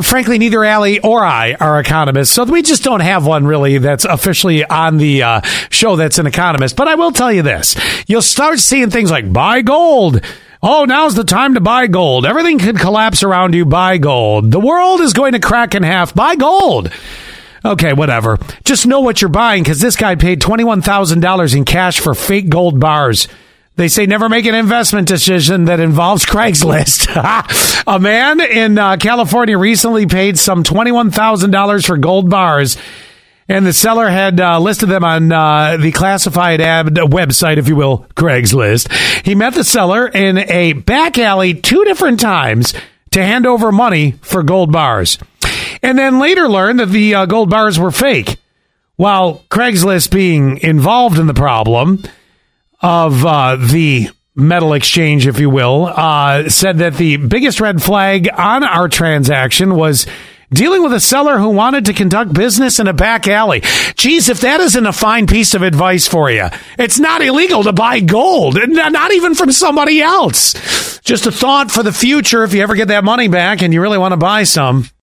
frankly, neither Allie or I are economists, so we just don't have one really that's officially on the uh, show that's an economist. But I will tell you this: you'll start seeing things like buy gold. Oh, now's the time to buy gold. Everything could collapse around you. Buy gold. The world is going to crack in half. Buy gold. Okay, whatever. Just know what you're buying because this guy paid $21,000 in cash for fake gold bars. They say never make an investment decision that involves Craigslist. a man in uh, California recently paid some $21,000 for gold bars, and the seller had uh, listed them on uh, the classified ad website, if you will, Craigslist. He met the seller in a back alley two different times to hand over money for gold bars, and then later learned that the uh, gold bars were fake. While Craigslist being involved in the problem, of uh, the metal exchange, if you will, uh, said that the biggest red flag on our transaction was dealing with a seller who wanted to conduct business in a back alley. Geez, if that isn't a fine piece of advice for you, it's not illegal to buy gold, not even from somebody else. Just a thought for the future if you ever get that money back and you really want to buy some.